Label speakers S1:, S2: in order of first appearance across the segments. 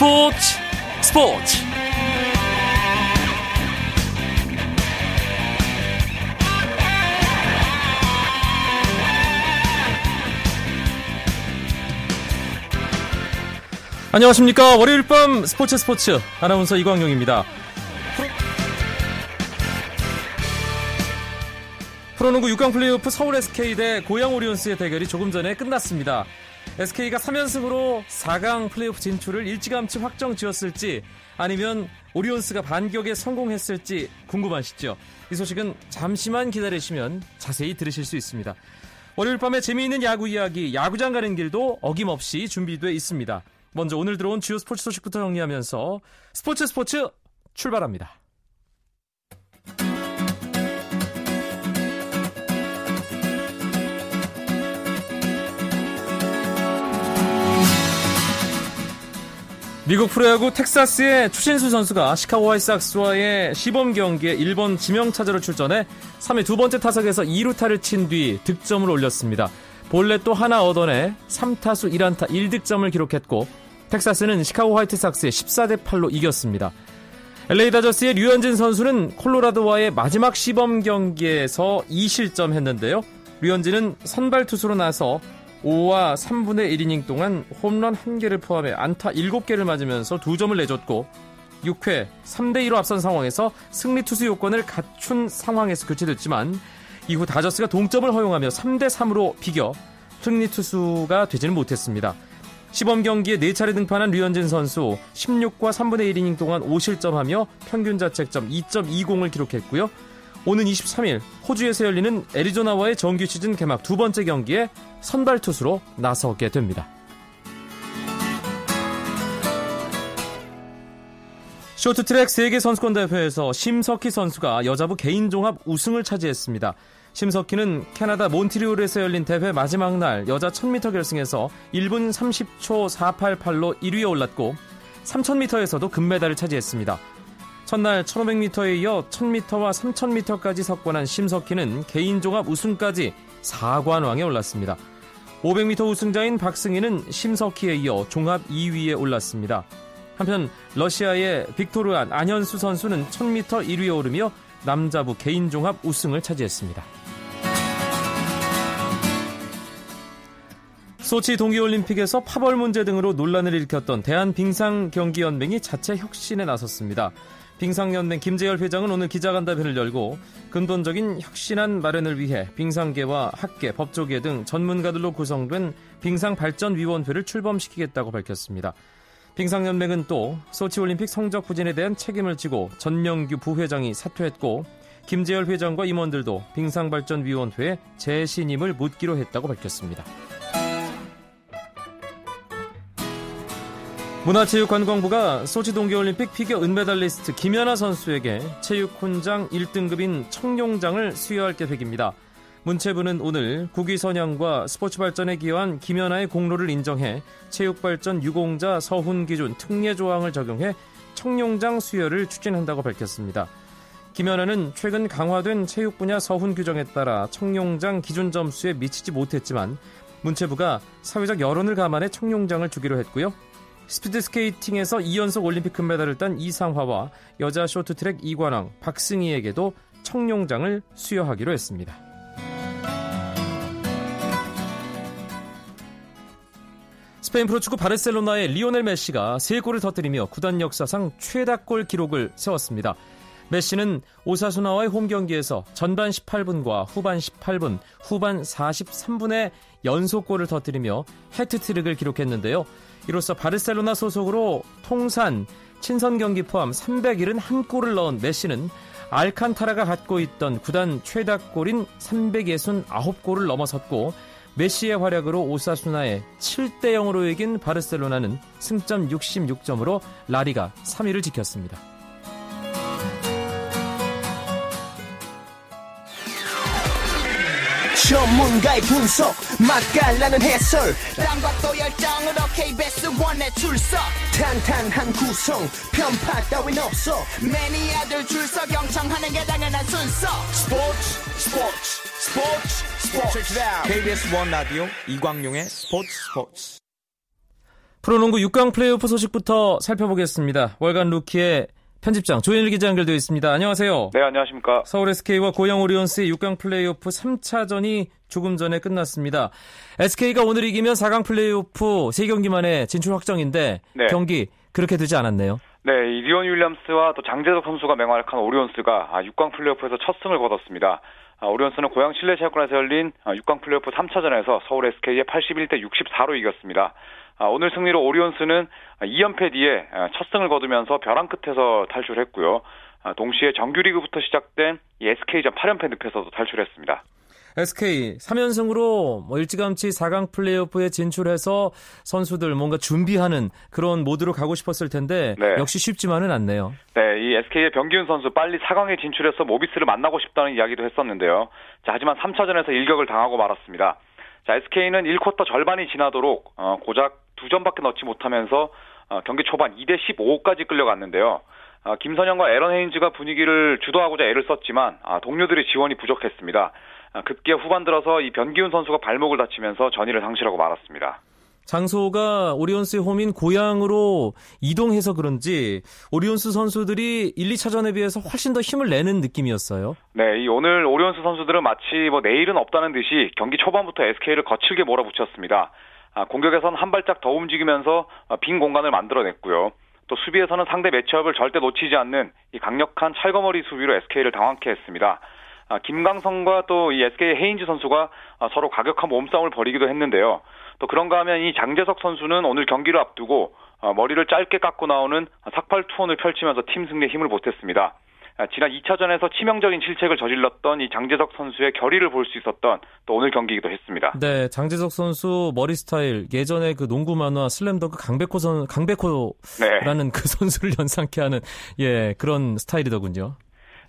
S1: 스포츠 스포츠. 안녕하십니까. 월요일 밤 스포츠 스포츠. 아나운서 이광용입니다. 프로농구 6강 플레이오프 서울 SK 대 고양 오리온스의 대결이 조금 전에 끝났습니다. SK가 3연승으로 4강 플레이오프 진출을 일찌감치 확정 지었을지 아니면 오리온스가 반격에 성공했을지 궁금하시죠? 이 소식은 잠시만 기다리시면 자세히 들으실 수 있습니다. 월요일 밤에 재미있는 야구 이야기, 야구장 가는 길도 어김없이 준비되어 있습니다. 먼저 오늘 들어온 주요 스포츠 소식부터 정리하면서 스포츠 스포츠 출발합니다. 미국 프로야구 텍사스의 추신수 선수가 시카고 화이삭스와의 시범 경기에 1번 지명타자로 출전해 3회 두 번째 타석에서 2루타를 친 뒤 득점을 올렸습니다. 본래 또 하나 얻어내 3타수 1안타 1득점을 기록했고 텍사스는 시카고 화이트삭스의 14대 8로 이겼습니다. LA 다저스의 류현진 선수는 콜로라도와의 마지막 시범 경기에서 2실점 했는데요. 류현진은 선발 투수로 나서 5와 3분의 1이닝 동안 홈런 1개를 포함해 안타 7개를 맞으면서 2점을 내줬고 6회 3대2로 앞선 상황에서 승리 투수 요건을 갖춘 상황에서 교체됐지만 이후 다저스가 동점을 허용하며 3대3으로 비겨 승리 투수가 되지는 못했습니다. 시범 경기에 4차례 등판한 류현진 선수 16과 3분의 1이닝 동안 5실점하며 평균 자책점 2.20을 기록했고요. 오는 23일 호주에서 열리는 애리조나와의 정규 시즌 개막 두 번째 경기에 선발 투수로 나서게 됩니다. 쇼트트랙 세계 선수권 대회에서 심석희 선수가 여자부 개인 종합 우승을 차지했습니다. 심석희는 캐나다 몬트리올에서 열린 대회 마지막 날 여자 1000m 결승에서 1분 30초 488로 1위에 올랐고 3000m에서도 금메달을 차지했습니다. 첫날 1500m에 이어 1000m와 3000m까지 석권한 심석희는 개인 종합 우승까지 4관왕에 올랐습니다. 500m 우승자인 박승희는 심석희에 이어 종합 2위에 올랐습니다. 한편 러시아의 빅토르안 안현수 선수는 1000m 1위에 오르며 남자부 개인 종합 우승을 차지했습니다. 소치 동계올림픽에서 파벌 문제 등으로 논란을 일으켰던 대한빙상경기연맹이 자체 혁신에 나섰습니다. 빙상연맹 김재열 회장은 오늘 기자간담회를 열고 근본적인 혁신안 마련을 위해 빙상계와 학계, 법조계 등 전문가들로 구성된 빙상발전위원회를 출범시키겠다고 밝혔습니다. 빙상연맹은 또 소치올림픽 성적 부진에 대한 책임을 지고 전영규 부회장이 사퇴했고 김재열 회장과 임원들도 빙상발전위원회에 재신임을 묻기로 했다고 밝혔습니다. 문화체육관광부가 소치 동계올림픽 피겨 은메달리스트 김연아 선수에게 체육훈장 1등급인 청룡장을 수여할 계획입니다. 문체부는 오늘 국위선양과 스포츠 발전에 기여한 김연아의 공로를 인정해 체육발전 유공자 서훈 기준 특례 조항을 적용해 청룡장 수여를 추진한다고 밝혔습니다. 김연아는 최근 강화된 체육 분야 서훈 규정에 따라 청룡장 기준 점수에 미치지 못했지만 문체부가 사회적 여론을 감안해 청룡장을 주기로 했고요. 스피드스케이팅에서 2연속 올림픽 금메달을 딴 이상화와 여자 쇼트트랙 이관왕 박승희에게도 청룡장을 수여하기로 했습니다. 스페인 프로축구 바르셀로나의 리오넬 메시가 3골을 터뜨리며 구단 역사상 최다골 기록을 세웠습니다. 메시는 오사수나와의 홈 경기에서 전반 18분과 후반 18분, 후반 43분에 연속골을 터뜨리며 해트트릭을 기록했는데요. 이로써 바르셀로나 소속으로 통산 친선 경기 포함 371골을 넣은 메시는 알칸타라가 갖고 있던 구단 최다골인 369골을 넘어섰고 메시의 활약으로 오사수나에 7대 0으로 이긴 바르셀로나는 승점 66점으로 라리가 3위를 지켰습니다.
S2: 전문가의 분석 맛깔나는 해설. 땀과 또 열정으로 KBS One에 출석. 탄탄한 구성 편파 따윈 없어. 매니아들 줄서 경청하는 게 당연한 순서. 스포츠 스포츠 스포츠 스포츠. KBS One 라디오 이광용의 스포츠 스포츠.
S1: 프로농구 6강 플레이오프 소식부터 살펴보겠습니다. 월간 루키의 편집장 조현일 기자 연결되어 있습니다. 안녕하세요.
S3: 네, 안녕하십니까.
S1: 서울 SK와 고양 오리온스의 6강 플레이오프 3차전이 조금 전에 끝났습니다. SK가 오늘 이기면 4강 플레이오프 3경기 만에 진출 확정인데 네. 경기 그렇게 되지 않았네요.
S3: 네, 이 리온 윌리엄스와 또 장재석 선수가 맹활약한 오리온스가 6강 아, 플레이오프에서 첫 승을 거뒀습니다. 아, 오리온스는 고양 실내 체육관에서 열린 6강 아, 플레이오프 3차전에서 서울 SK에 81대 64로 이겼습니다. 아, 오늘 승리로 오리온스는 2연패 뒤에 아, 첫 승을 거두면서 벼랑 끝에서 탈출했고요. 아, 동시에 정규리그부터 시작된 SK전 8연패 늪에서도 탈출했습니다.
S1: SK 3연승으로 뭐 일찌감치 4강 플레이오프에 진출해서 선수들 뭔가 준비하는 그런 모드로 가고 싶었을 텐데 네. 역시 쉽지만은 않네요.
S3: 네, 이 SK의 병기훈 선수 빨리 4강에 진출해서 모비스를 만나고 싶다는 이야기도 했었는데요. 자, 하지만 3차전에서 일격을 당하고 말았습니다. 자, SK는 1쿼터 절반이 지나도록 어, 고작 두 점밖에 넣지 못하면서 어, 경기 초반 2대 15까지 끌려갔는데요. 어, 김선영과 에런 헤인즈가 분위기를 주도하고자 애를 썼지만 아, 동료들의 지원이 부족했습니다. 아, 급기야 후반 들어서 이 변기훈 선수가 발목을 다치면서 전의를 상실하고 말았습니다.
S1: 장소가 오리온스의 홈인 고향으로 이동해서 그런지 오리온스 선수들이 1, 2차전에 비해서 훨씬 더 힘을 내는 느낌이었어요.
S3: 네, 이 오늘 오리온스 선수들은 마치 뭐 내일은 없다는 듯이 경기 초반부터 SK를 거칠게 몰아붙였습니다. 아, 공격에선 한 발짝 더 움직이면서 아, 빈 공간을 만들어냈고요. 또 수비에서는 상대 매치업을 절대 놓치지 않는 이 강력한 찰거머리 수비로 SK를 당황케 했습니다. 아, 김강성과 또 이 SK 헤인즈 선수가 아, 서로 가격한 몸싸움을 벌이기도 했는데요. 또 그런가 하면 이 장재석 선수는 오늘 경기를 앞두고 아, 머리를 짧게 깎고 나오는 삭발 투혼을 펼치면서 팀 승리에 힘을 보탰습니다. 아, 지난 2차전에서 치명적인 실책을 저질렀던 이 장재석 선수의 결의를 볼 수 있었던 또 오늘 경기이기도 했습니다.
S1: 네, 장재석 선수 머리 스타일 예전에 그 농구 만화 슬램덩크 강백호 선 강백호라는 네. 그 선수를 연상케 하는 예 그런 스타일이더군요.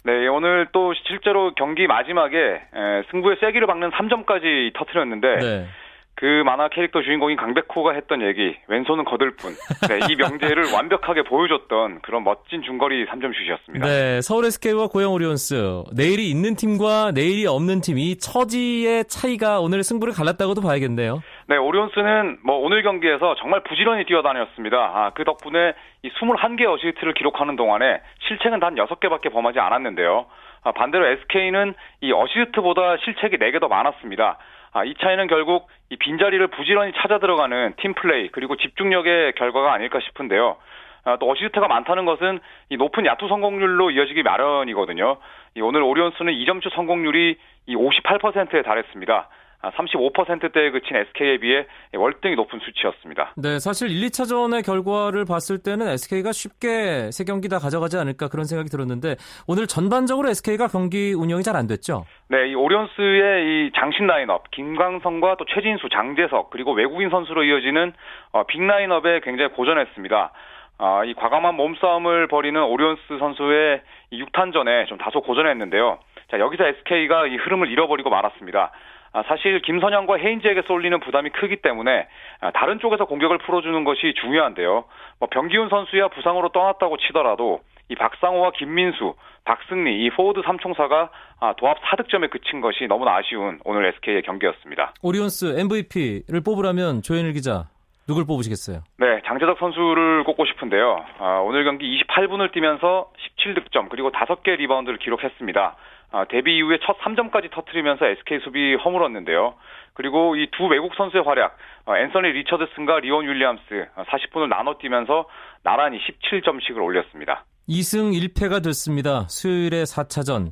S3: 네, 오늘 또 실제로 경기 마지막에 에, 승부의 세기를 박는 3점까지 터트렸는데 네. 그 만화 캐릭터 주인공인 강백호가 했던 얘기 왼손은 거들 뿐. 네, 이 명제를 완벽하게 보여줬던 그런 멋진 중거리 3점 슛이었습니다.
S1: 네, 서울 SK와 고양 오리온스 내일이 있는 팀과 내일이 없는 팀이 처지의 차이가 오늘 승부를 갈랐다고도 봐야겠네요.
S3: 네, 오리온스는 뭐 오늘 경기에서 정말 부지런히 뛰어다녔습니다. 아, 그 덕분에 이 21개 어시스트를 기록하는 동안에 실책은 단 6개밖에 범하지 않았는데요. 아, 반대로 SK는 이 어시스트보다 실책이 4개 더 많았습니다. 아, 이 차이는 결국 이 빈자리를 부지런히 찾아 들어가는 팀 플레이 그리고 집중력의 결과가 아닐까 싶은데요. 아, 또 어시스트가 많다는 것은 이 높은 야투 성공률로 이어지기 마련이거든요. 이 오늘 오리온스는 2점슛 성공률이 이 58%에 달했습니다. 35%대에 그친 SK에 비해 월등히 높은 수치였습니다.
S1: 네, 사실 1, 2차전의 결과를 봤을 때는 SK가 쉽게 세 경기 다 가져가지 않을까 그런 생각이 들었는데 오늘 전반적으로 SK가 경기 운영이 잘 안 됐죠?
S3: 네, 이 오리온스의 이 장신 라인업, 김광성과 또 최진수, 장재석 그리고 외국인 선수로 이어지는 어, 빅 라인업에 굉장히 고전했습니다. 아, 이 과감한 몸싸움을 벌이는 오리온스 선수의 이 6탄전에 좀 다소 고전했는데요. 자, 여기서 SK가 이 흐름을 잃어버리고 말았습니다. 아, 사실 김선형과 헤인즈에게 쏠리는 부담이 크기 때문에 아, 다른 쪽에서 공격을 풀어주는 것이 중요한데요. 뭐 변기훈 선수야 부상으로 떠났다고 치더라도 이 박상오와 김민수, 박승리 이 포워드 삼총사가 아, 도합 4득점에 그친 것이 너무나 아쉬운 오늘 SK의 경기였습니다.
S1: 오리온스 MVP를 뽑으라면 조현일 기자 누굴 뽑으시겠어요?
S3: 네, 장재석 선수를 꼽고 싶은데요. 아, 오늘 경기 28분을 뛰면서 17득점 그리고 5개 리바운드를 기록했습니다. 아, 데뷔 이후에 첫 3점까지 터트리면서 SK 수비 허물었는데요. 그리고 이 두 외국 선수의 활약, 어, 앤서니 리처드슨과 리온 윌리엄스 40분을 어, 나눠 뛰면서 나란히 17점씩을 올렸습니다.
S1: 2승 1패가 됐습니다. 수요일에 4차전.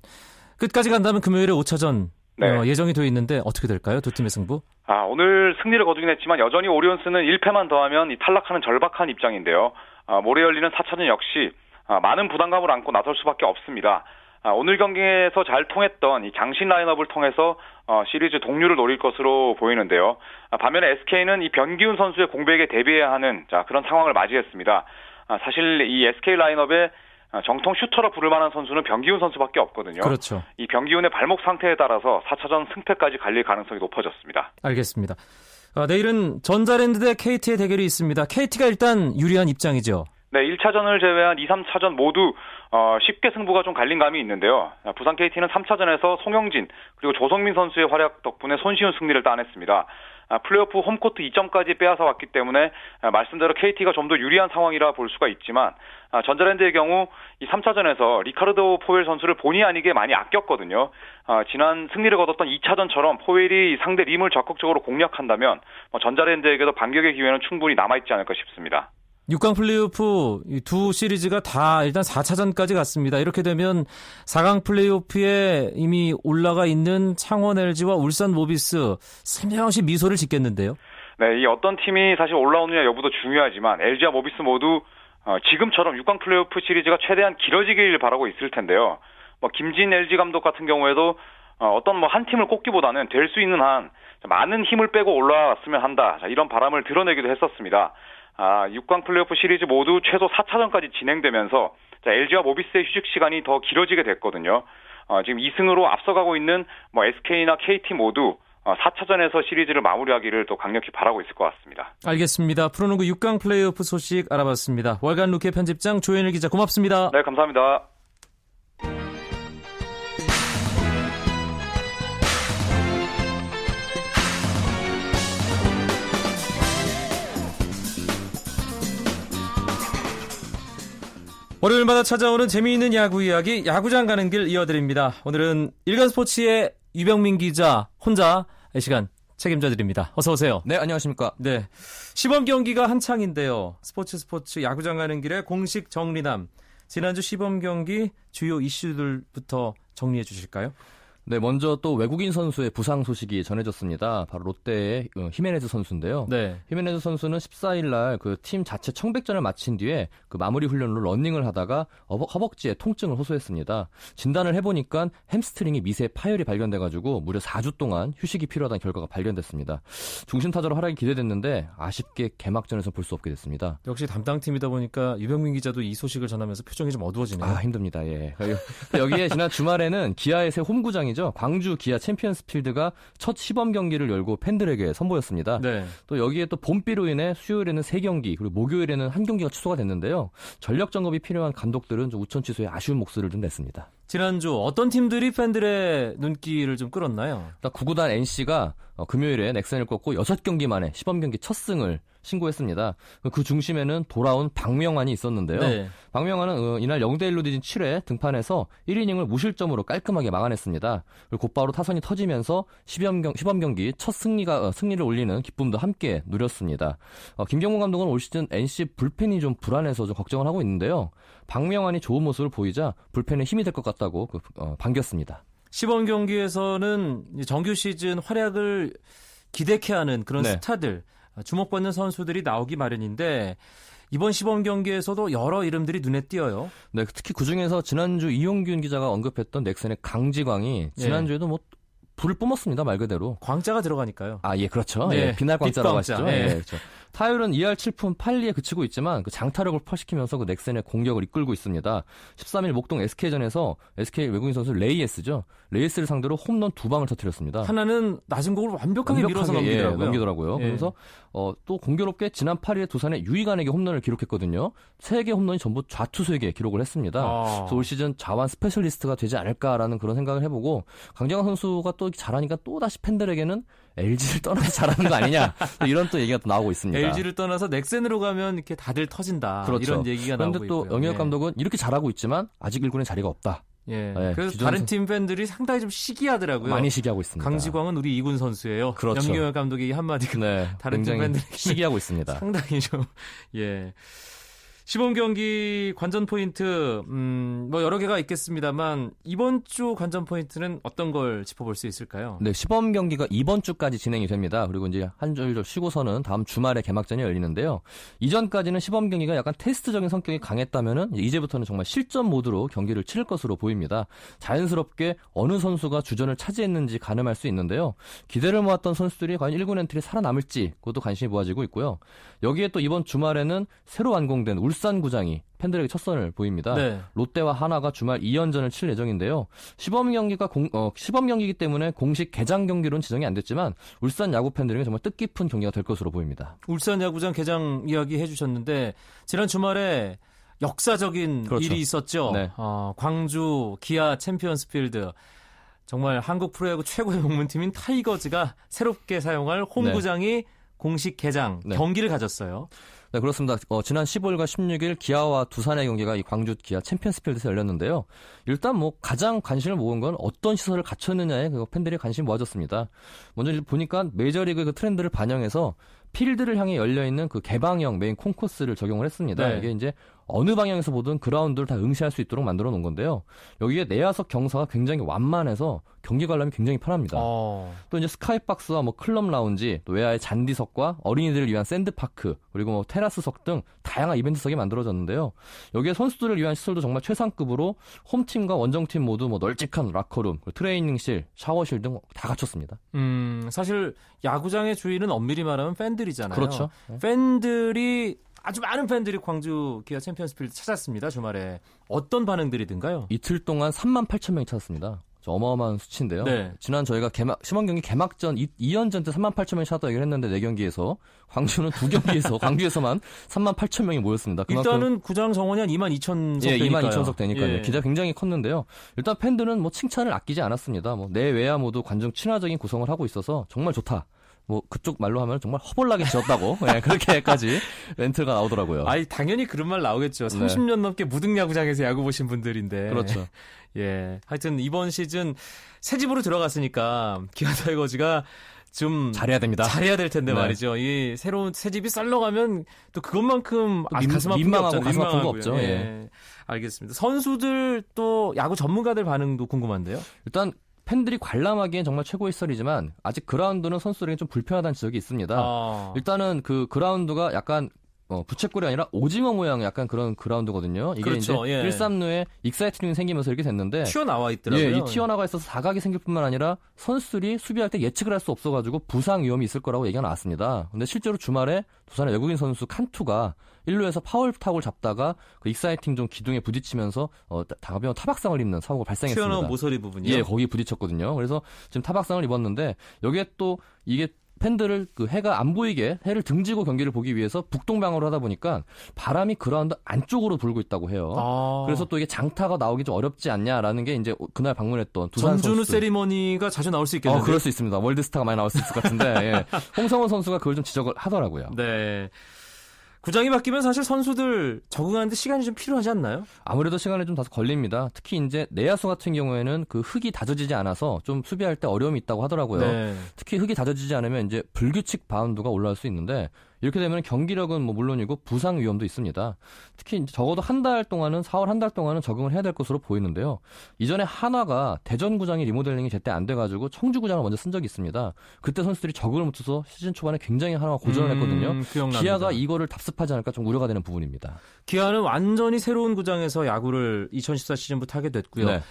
S1: 끝까지 간다면 금요일에 5차전 네. 어, 예정이 되어 있는데 어떻게 될까요? 두 팀의 승부?
S3: 아, 오늘 승리를 거두긴 했지만 여전히 오리온스는 1패만 더하면 이 탈락하는 절박한 입장인데요. 아, 모레 열리는 4차전 역시 아, 많은 부담감을 안고 나설 수밖에 없습니다. 아, 오늘 경기에서 잘 통했던 이 장신 라인업을 통해서 어, 시리즈 동률을 노릴 것으로 보이는데요. 아, 반면에 SK는 이 변기훈 선수의 공백에 대비해야 하는 자, 그런 상황을 맞이했습니다. 아, 사실 이 SK 라인업에 아, 정통 슈터로 부를 만한 선수는 변기훈 선수밖에 없거든요.
S1: 그렇죠.
S3: 이 변기훈의 발목 상태에 따라서 4차전 승패까지 갈릴 가능성이 높아졌습니다.
S1: 알겠습니다. 아, 내일은 전자랜드 대 KT의 대결이 있습니다. KT가 일단 유리한 입장이죠.
S3: 네, 1차전을 제외한 2, 3차전 모두 어, 쉽게 승부가 좀 갈린 감이 있는데요. 부산 KT는 3차전에서 송영진 그리고 조성민 선수의 활약 덕분에 손쉬운 승리를 따냈습니다. 플레이오프 홈코트 2점까지 빼앗아 왔기 때문에 말씀대로 KT가 좀 더 유리한 상황이라 볼 수가 있지만 전자랜드의 경우 이 3차전에서 리카르도 포웰 선수를 본의 아니게 많이 아꼈거든요. 지난 승리를 거뒀던 2차전처럼 포웰이 상대 림을 적극적으로 공략한다면 뭐 전자랜드에게도 반격의 기회는 충분히 남아있지 않을까 싶습니다.
S1: 6강 플레이오프 두 시리즈가 다 일단 4차전까지 갔습니다. 이렇게 되면 4강 플레이오프에 이미 올라가 있는 창원 LG와 울산 모비스 슬며시 미소를 짓겠는데요.
S3: 네, 이 어떤 팀이 사실 올라오느냐 여부도 중요하지만 LG와 모비스 모두 어, 지금처럼 6강 플레이오프 시리즈가 최대한 길어지길 바라고 있을 텐데요. 뭐 김진 LG 감독 같은 경우에도 어, 어떤 뭐 한 팀을 꼽기보다는 될 수 있는 한 많은 힘을 빼고 올라왔으면 한다. 자, 이런 바람을 드러내기도 했었습니다. 아, 6강 플레이오프 시리즈 모두 최소 4차전까지 진행되면서 자, LG와 모비스의 휴식 시간이 더 길어지게 됐거든요. 어, 지금 2승으로 앞서가고 있는 뭐 SK나 KT 모두 4차전에서 어, 시리즈를 마무리하기를 또 강력히 바라고 있을 것 같습니다.
S1: 알겠습니다. 프로농구 6강 플레이오프 소식 알아봤습니다. 월간 루케 편집장 조현일 기자 고맙습니다.
S3: 네, 감사합니다.
S1: 월요일마다 찾아오는 재미있는 야구 이야기 야구장 가는 길 이어드립니다. 오늘은 일간 스포츠의 유병민 기자 혼자 이 시간 책임져 드립니다. 어서 오세요.
S4: 네, 안녕하십니까?
S1: 네. 시범 경기가 한창인데요. 스포츠 스포츠 야구장 가는 길에 공식 정리남. 지난주 시범 경기 주요 이슈들부터 정리해 주실까요?
S4: 네, 먼저 또 외국인 선수의 부상 소식이 전해졌습니다. 바로 롯데의 어, 히메네즈 선수인데요. 네. 히메네즈 선수는 14일 날 그 팀 자체 청백전을 마친 뒤에 그 마무리 훈련으로 러닝을 하다가 허벅지에 통증을 호소했습니다. 진단을 해보니까 햄스트링이 미세 파열이 발견돼가지고 무려 4주 동안 휴식이 필요하다는 결과가 발견됐습니다. 중심 타자로 활약이 기대됐는데 아쉽게 개막전에서 볼 수 없게 됐습니다.
S1: 역시 담당 팀이다 보니까 유병민 기자도 이 소식을 전하면서 표정이 좀 어두워지네요.
S4: 아 힘듭니다. 예. 여기에 지난 주말에는 기아의 새 홈구장이죠. 경기죠. 광주 기아 챔피언스 필드가 첫 시범 경기를 열고 팬들에게 선보였습니다. 네. 또 여기에 또 봄비로 인해 수요일에는 3경기 그리고 목요일에는 한 경기가 취소가 됐는데요. 전력 점검이 필요한 감독들은 좀 우천 취소에 아쉬운 목소리를 좀 냈습니다.
S1: 지난주 어떤 팀들이 팬들의 눈길을 좀 끌었나요?
S4: 구구단 NC가 어, 금요일에 넥센을 꺾고 6경기 만에 시범 경기 첫 승을 신고했습니다. 그 중심에는 돌아온 박명환이 있었는데요. 네. 박명환은 어, 이날 0대 1로 뒤진 7회 등판에서 1이닝을 무실점으로 깔끔하게 막아냈습니다. 그리고 곧바로 타선이 터지면서 시범, 경, 시범 경기 첫 승리가 어, 승리를 올리는 기쁨도 함께 누렸습니다. 어, 김경문 감독은 올 시즌 NC 불펜이 좀 불안해서 좀 걱정을 하고 있는데요. 박명환이 좋은 모습을 보이자 불펜에 힘이 될 것 같다고 그, 어, 반겼습니다.
S1: 시범 경기에서는 정규 시즌 활약을 기대케 하는 그런 네. 스타들 주목받는 선수들이 나오기 마련인데 이번 시범 경기에서도 여러 이름들이 눈에 띄어요.
S4: 네, 특히 그 중에서 지난주 이용균 기자가 언급했던 넥센의 강지광이 예. 지난주에도 뭐 불을 뿜었습니다 말 그대로.
S1: 광자가 들어가니까요.
S4: 아, 예, 그렇죠. 네. 예, 비날 광자라고 하시죠. 예. 예, 그렇죠. 타율은 2할 7푼 8리에 그치고 있지만 그 장타력을 과시하면서 그 넥센의 공격을 이끌고 있습니다. 13일 목동 SK전에서 SK 외국인 선수 레이에스죠. 레이에스를 상대로 홈런 두 방을 터뜨렸습니다.
S1: 하나는 낮은 공을 완벽하게, 완벽하게 밀어서 넘기더라고요.
S4: 예, 넘기더라고요. 예. 그래서 어, 또 공교롭게 지난 8일에 두산의 유희관에게 홈런을 기록했거든요. 3개 홈런이 전부 좌투수에게 기록을 했습니다. 아. 그래서 올 시즌 좌완 스페셜리스트가 되지 않을까라는 그런 생각을 해보고 강정호 선수가 또 잘하니까 또 다시 팬들에게는 LG를 떠나서 잘하는 거 아니냐 이런 또 얘기가 또 나오고 있습니다.
S1: LG를 떠나서 넥센으로 가면 이렇게 다들 터진다. 그렇죠. 이런 얘기가 나오고 있고요.
S4: 그런데 또 영혁 예. 감독은 이렇게 잘하고 있지만 아직 1군에 자리가 없다.
S1: 예. 네, 그래서 다른 팀 팬들이 상당히 좀 시기하더라고요.
S4: 많이 시기하고 있습니다.
S1: 강지광은 우리 2군 선수예요. 그렇죠. 염경엽 감독의 한마디가 네, 다른 팀 팬들이
S4: 시기하고 있습니다.
S1: 상당히 좀 예. 시범 경기 관전 포인트, 음, 뭐 여러 개가 있겠습니다만 이번 주 관전 포인트는 어떤 걸 짚어볼 수 있을까요?
S4: 네, 시범 경기가 이번 주까지 진행이 됩니다. 그리고 이제 한 주 쉬고서는 다음 주말에 개막전이 열리는데요. 이전까지는 시범 경기가 약간 테스트적인 성격이 강했다면은 이제부터는 정말 실전 모드로 경기를 치를 것으로 보입니다. 자연스럽게 어느 선수가 주전을 차지했는지 가늠할 수 있는데요. 기대를 모았던 선수들이 과연 1군 엔트리 살아남을지 그것도 관심이 모아지고 있고요. 여기에 또 이번 주말에는 새로 완공된 울산 울산구장이 팬들에게 첫 선을 보입니다. 네. 롯데와 한화가 주말 2연전을 치를 예정인데요. 시범 경기가 공, 어, 시범 경기이기 때문에 공식 개장 경기로는 지정이 안 됐지만 울산 야구 팬들에게 정말 뜻깊은 경기가 될 것으로 보입니다.
S1: 울산 야구장 개장 이야기 해주셨는데 지난 주말에 역사적인 그렇죠. 일이 있었죠. 네. 어, 광주 기아 챔피언스필드 정말 한국 프로야구 최고의 명문팀인 타이거즈가 새롭게 사용할 홈구장이 공식 개장
S4: 네.
S1: 경기를 가졌어요.
S4: 네, 그렇습니다. 어, 지난 15일과 16일 기아와 두산의 경기가 이 광주 기아 챔피언스필드에서 열렸는데요. 일단 뭐 가장 관심을 모은 건 어떤 시설을 갖췄느냐에 그 팬들이 관심이 모아졌습니다. 먼저 보니까 메이저리그 그 트렌드를 반영해서 필드를 향해 열려 있는 그 개방형 메인 concourse를 적용을 했습니다.
S1: 네.
S4: 이게 이제 어느 방향에서 보든 그라운드를 다 응시할 수 있도록 만들어 놓은 건데요. 여기에 내야석 경사가 굉장히 완만해서 경기 관람이 굉장히 편합니다.
S1: 어.
S4: 또 이제 skybox와 뭐 클럽 라운지, 또 외야의 잔디석과 어린이들을 위한 sand park, 그리고 뭐 테라스석 등 다양한 이벤트석이 만들어졌는데요. 여기에 선수들을 위한 시설도 정말 최상급으로 홈팀과 원정팀 모두 뭐 널찍한 라커룸, 트레이닝실, 샤워실 등 다 갖췄습니다.
S1: 음, 사실 야구장의 주인은 엄밀히 말하면 팬들이잖아요.
S4: 그렇죠.
S1: 팬들이 아주 많은 팬들이 광주 기아 챔피언스필드 찾았습니다. 주말에 어떤 반응들이든가요?
S4: 이틀 동안 3만 8천 명이 찾았습니다. 저 어마어마한 수치인데요.
S1: 네.
S4: 지난 저희가 개막 시범 경기 개막전 2, 연전 때 3만 8천 명이 찾았다 얘기를 했는데 네 경기에서 광주는 두 경기에서 광주에서만 3만 8천 명이 모였습니다.
S1: 일단은 구장 정원이 한 2만 2천 석
S4: 예,
S1: 되니까요.
S4: 2만 2천 석 되니까요.
S1: 예.
S4: 기자 굉장히 컸는데요. 일단 팬들은 뭐 칭찬을 아끼지 않았습니다. 뭐 내외야 모두 관중 친화적인 구성을 하고 있어서 정말 좋다. 뭐 그쪽 말로 하면 정말 허벌나게 지었다고 예, 그렇게까지 멘트가 나오더라고요.
S1: 아이 당연히 그런 말 나오겠죠.
S4: 네.
S1: 30년 넘게 무등 야구장에서 야구 보신 분들인데.
S4: 그렇죠.
S1: 예. 하여튼 이번 시즌 새 집으로 들어갔으니까 기아 타이거즈가 좀
S4: 잘해야 됩니다.
S1: 잘해야 될 텐데
S4: 네.
S1: 말이죠. 이 새로운 새 집이 썰렁하면 또 그것만큼 아,
S4: 민-
S1: 가슴
S4: 민망하고. 가슴 아픈 거. 없죠.
S1: 예. 알겠습니다. 선수들 또 야구 전문가들 반응도 궁금한데요.
S4: 일단 팬들이 관람하기엔 정말 최고의 시설이지만 아직 그라운드는 선수들에게 좀 불편하다는 지적이 있습니다.
S1: 아.
S4: 일단은 그 그라운드가 약간 어, 부채꼴이 아니라 오징어 모양 약간 그런 그라운드거든요. 이게
S1: 그렇죠,
S4: 이제
S1: 예.
S4: 1삼루에 익사이트닝이 생기면서 이렇게 됐는데
S1: 튀어나와 있더라고요.
S4: 예, 이 튀어나가 있어서 사각이 생길 뿐만 아니라 선수들이 수비할 때 예측을 할 수 없어가지고 부상 위험이 있을 거라고 얘기가 나왔습니다. 근데 실제로 주말에 두산의 외국인 선수 칸투가 1루에서 파울 타구를 잡다가 그 exciting zone 기둥에 부딪히면서 어, 다가병 타박상을 입는 사고가 발생했습니다.
S1: 튀어나온 모서리 부분이요.
S4: 예, 거기 부딪혔거든요. 그래서 지금 타박상을 입었는데 여기에 또 이게 팬들을 그 해가 안 보이게 해를 등지고 경기를 보기 위해서 북동방으로 하다 보니까 바람이 그라운드 안쪽으로 불고 있다고 해요.
S1: 아.
S4: 그래서 또 이게 장타가 나오기 좀 어렵지 않냐라는 게 이제 그날 방문했던 두산
S1: 전준우
S4: 선수.
S1: 세리머니가 자주 나올 수 있겠는데.
S4: 어, 그럴 수 있습니다. 월드스타가 많이 나올 수 있을 것 같은데, 예. 홍성원 선수가 그걸 좀 지적을 하더라고요.
S1: 네. 구장이 바뀌면 사실 선수들 적응하는데 시간이 좀 필요하지 않나요?
S4: 아무래도 시간이 좀 다소 걸립니다. 특히 이제 내야수 같은 경우에는 그 흙이 다져지지 않아서 좀 수비할 때 어려움이 있다고 하더라고요.
S1: 네.
S4: 특히 흙이 다져지지 않으면 이제 불규칙 바운드가 올라올 수 있는데 이렇게 되면 경기력은 뭐 물론이고 부상 위험도 있습니다. 특히 이제 적어도 한 달 동안은 4월 한 달 동안은 적응을 해야 될 것으로 보이는데요. 이전에 한화가 대전구장이 리모델링이 제때 안 돼가지고 청주구장을 먼저 쓴 적이 있습니다. 그때 선수들이 적응을 못해서 시즌 초반에 굉장히 한화가 고전을 했거든요.
S1: 음, 기억납니다.
S4: 기아가 이거를 답습하지 않을까 좀 우려가 되는 부분입니다.
S1: 기아는 완전히 새로운 구장에서 야구를 2014 시즌부터 하게 됐고요.
S4: 네.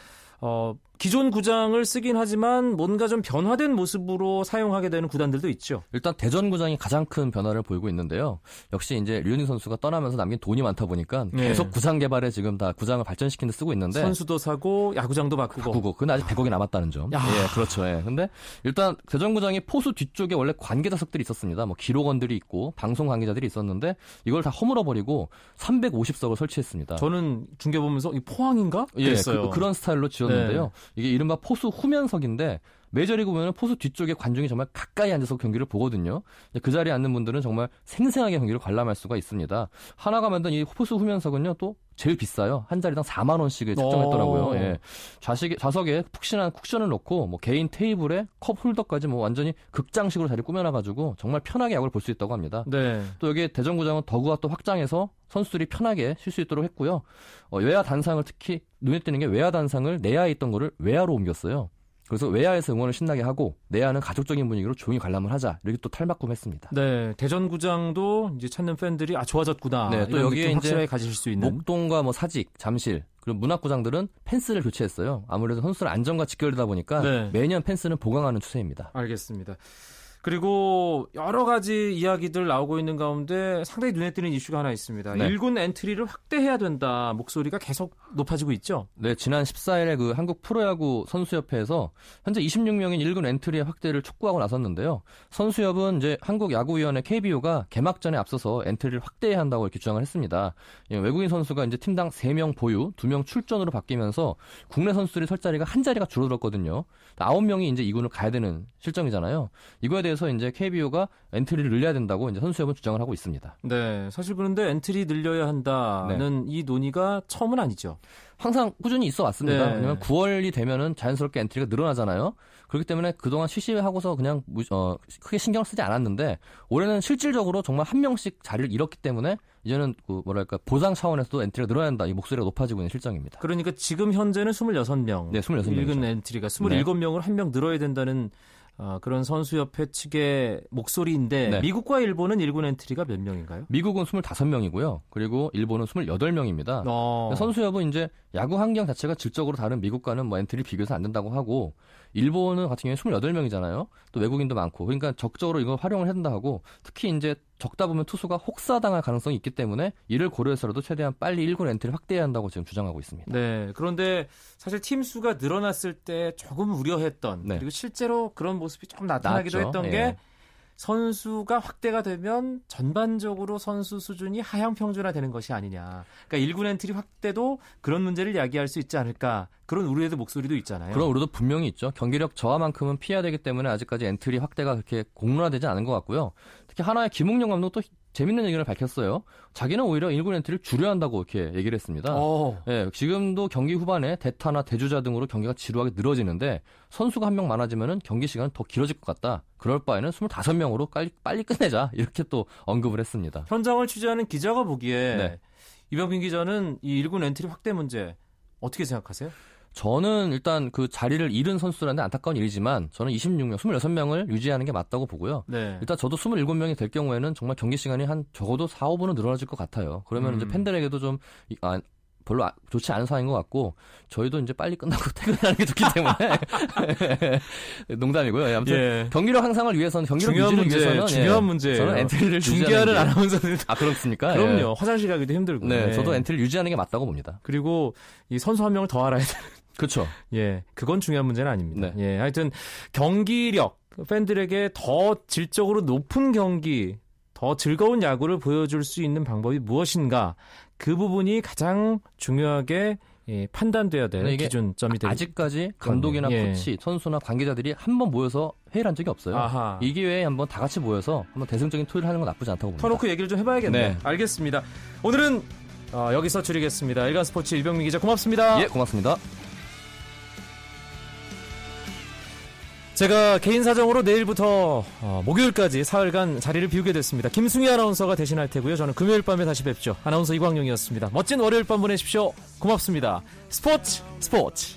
S1: 어, 기존 구장을 쓰긴 하지만 뭔가 좀 변화된 모습으로 사용하게 되는 구단들도 있죠.
S4: 일단 대전 구장이 가장 큰 변화를 보이고 있는데요. 역시 이제 류현진 선수가 떠나면서 남긴 돈이 많다 보니까
S1: 네.
S4: 계속 구장 개발에 지금 다 구장을 발전시키는 데 쓰고 있는데
S1: 선수도 사고 야구장도 바꾸고.
S4: 바꾸고 근데 아직 100억이 남았다는 점.
S1: 야.
S4: 예, 그렇죠. 예. 근데 일단 대전 구장이 포수 뒤쪽에 원래 관계자석들이 있었습니다. 뭐 기록원들이 있고 방송 관계자들이 있었는데 이걸 다 허물어 버리고 350석을 설치했습니다.
S1: 저는 중계 보면서 이 포항인가?
S4: 예,
S1: 그랬어요.
S4: 그, 런 스타일로 지 었는데요.
S1: 네.
S4: 이게 이른바 포수 후면석인데 메이저리그 보면 포수 뒤쪽에 관중이 정말 가까이 앉아서 경기를 보거든요. 그 자리에 앉는 분들은 정말 생생하게 경기를 관람할 수가 있습니다. 하나가 만든 이 포수 후면석은요, 또 제일 비싸요. 한 자리당 4만 원씩을 책정했더라고요.
S1: 오.
S4: 예. 좌식에, 좌석에 푹신한 쿠션을 놓고 뭐 개인 테이블에 컵 홀더까지 뭐 완전히 극장식으로 자리 꾸며놔 가지고 정말 편하게 야구를 볼 수 있다고 합니다.
S1: 네.
S4: 또 여기 대전구장은 더구가 또 확장해서 선수들이 편하게 쉴 수 있도록 했고요. 어, 외야 단상을 특히 눈에 띄는 게 외야 단상을 내야에 있던 거를 외야로 옮겼어요. 그래서 외야에서 응원을 신나게 하고 내야는 가족적인 분위기로 조용히 관람을 하자 이렇게 또 탈바꿈했습니다.
S1: 네. 대전구장도 이제 찾는 팬들이 아, 좋아졌구나.
S4: 네, 또 여기에 이제
S1: 가질 수 있는.
S4: 목동과 뭐 사직, 잠실 그리고 문학구장들은 펜스를 교체했어요. 아무래도 선수들 안전과 직결되다 보니까
S1: 네.
S4: 매년 펜스는 보강하는 추세입니다.
S1: 알겠습니다. 그리고 여러 가지 이야기들 나오고 있는 가운데 상당히 눈에 띄는 이슈가 하나 있습니다.
S4: 네.
S1: 1군 엔트리를 확대해야 된다 목소리가 계속 높아지고 있죠.
S4: 네, 지난 14일에 그 한국 프로야구 선수협회에서 현재 26명인 1군 엔트리의 확대를 촉구하고 나섰는데요. 선수협은 이제 한국 야구위원회 KBO가 개막전에 앞서서 엔트리를 확대해야 한다고 이렇게 주장을 했습니다. 예, 외국인 선수가 이제 팀당 3명 보유, 2명 출전으로 바뀌면서 국내 선수들이 설 자리가 한 자리가 줄어들었거든요. 9명이 이제 2군을 가야 되는 실정이잖아요. 이거에 대해서 이제 KBO가 엔트리를 늘려야 된다고 이제 선수협은 주장을 하고 있습니다.
S1: 네, 사실 그런데 엔트리 늘려야 한다는 이 논의가 처음은 아니죠.
S4: 항상 꾸준히 있어 왔습니다.
S1: 네.
S4: 왜냐면 9월이 되면은 자연스럽게 엔트리가 늘어나잖아요. 그렇기 때문에 그동안 쉬쉬하고서 그냥 무- 어, 크게 신경 을 쓰지 않았는데 올해는 실질적으로 정말 한 명씩 자리를 잃었기 때문에 이제는 그 뭐랄까 보상 차원에서도 엔트리가 늘어야 한다. 이 목소리가 높아지고 있는 실정입니다.
S1: 그러니까 지금 현재는 26명.
S4: 네, 26 명이죠.
S1: 1군 엔트리가 27명으로 한명 늘어야 된다는 어, 그런 선수협회 측의 목소리인데
S4: 네.
S1: 미국과 일본은 1군 엔트리가 몇 명인가요?
S4: 미국은 25명이고요. 그리고 일본은 28명입니다.
S1: 어.
S4: 선수협은 이제 야구 환경 자체가 질적으로 다른 미국과는 뭐 엔트리 비교해서 안 된다고 하고 일본은 같은 경우에 28명이잖아요. 또 외국인도 많고 그러니까 적극적으로 이걸 활용을 된다 하고 특히 이제 적다 보면 투수가 혹사당할 가능성이 있기 때문에 이를 고려해서라도 최대한 빨리 1군 엔트리를 확대해야 한다고 지금 주장하고 있습니다.
S1: 네. 그런데 사실 팀 수가 늘어났을 때 조금 우려했던
S4: 네.
S1: 그리고 실제로 그런 모습이 좀 나타나기도
S4: 나왔죠.
S1: 했던
S4: 예.
S1: 게 선수가 확대가 되면 전반적으로 선수 수준이 하향 평준화 되는 것이 아니냐. 그러니까 1군 엔트리 확대도 그런 문제를 야기할 수 있지 않을까. 그런 우려의 목소리도 있잖아요.
S4: 그런 우려도 분명히 있죠. 경기력 저하만큼은 피해야 되기 때문에 아직까지 엔트리 확대가 그렇게 공론화되지 않은 것 같고요. 특히 한화의 김응용 감독도 재밌는 의견을 밝혔어요. 자기는 오히려 1군 엔트리를 줄여야 한다고 이렇게 얘기를 했습니다.
S1: 어.
S4: 예, 지금도 경기 후반에 대타나 대주자 등으로 경기가 지루하게 늘어지는데 선수가 한 명 많아지면은 경기 시간은 더 길어질 것 같다. 그럴 바에는 25명으로 빨리, 빨리 끝내자. 이렇게 또 언급을 했습니다.
S1: 현장을 취재하는 기자가 보기에
S4: 네.
S1: 이병빈 기자는 이 1군 엔트리 확대 문제 어떻게 생각하세요?
S4: 저는 일단 그 자리를 잃은 선수들한테 안타까운 일이지만 저는 26명, 26명을 유지하는 게 맞다고 보고요.
S1: 네.
S4: 일단 저도 27명이 될 경우에는 정말 경기 시간이 한 적어도 4, 5분은 늘어나질 것 같아요. 그러면
S1: 음.
S4: 이제 팬들에게도 좀 이- 아, 별로 아- 좋지 않은 상황인 것 같고 저희도 이제 빨리 끝나고 퇴근하는 게 좋기 때문에 농담이고요. 예, 아무튼
S1: 예.
S4: 경기력 향상을 위해서는 경기력
S1: 중요한
S4: 유지를
S1: 문제,
S4: 위해서는
S1: 중요한
S4: 예,
S1: 문제예요.
S4: 저는 엔트리를
S1: 중계하는
S4: 유지하는 게-
S1: 아나운서들
S4: 아 그렇습니까?
S1: 그럼요. 화장실 가기도 힘들고.
S4: 예. 네,
S1: 네.
S4: 저도 엔트리를 유지하는 게 맞다고 봅니다.
S1: 그리고 이 선수 한 명을 더 알아야 돼.
S4: 그렇죠.
S1: 예, 그건 중요한 문제는 아닙니다.
S4: 네.
S1: 예, 하여튼 경기력 팬들에게 더 질적으로 높은 경기, 더 즐거운 야구를 보여줄 수 있는 방법이 무엇인가 그 부분이 가장 중요하게 예, 판단돼야 될 기준점이 되겠
S4: 아직까지 감독이나
S1: 예.
S4: 코치, 선수나 관계자들이 한 번 모여서 회의를 한 적이 없어요.
S1: 아하.
S4: 이 기회에 한번 다 같이 모여서 한번 대승적인 토의를 하는 건 나쁘지 않다고 봅니다.
S1: 터놓고 얘기를 좀 해봐야겠네.
S4: 네.
S1: 알겠습니다. 오늘은 어, 여기서 줄이겠습니다. 일간 스포츠 일병민 기자 고맙습니다.
S4: 예, 고맙습니다.
S1: 제가 개인 사정으로 내일부터 어, 목요일까지 사흘간 자리를 비우게 됐습니다. 김승희 아나운서가 대신할 테고요. 저는 금요일 밤에 다시 뵙죠. 아나운서 이광용이었습니다. 멋진 월요일 밤 보내십시오. 고맙습니다. 스포츠 스포츠.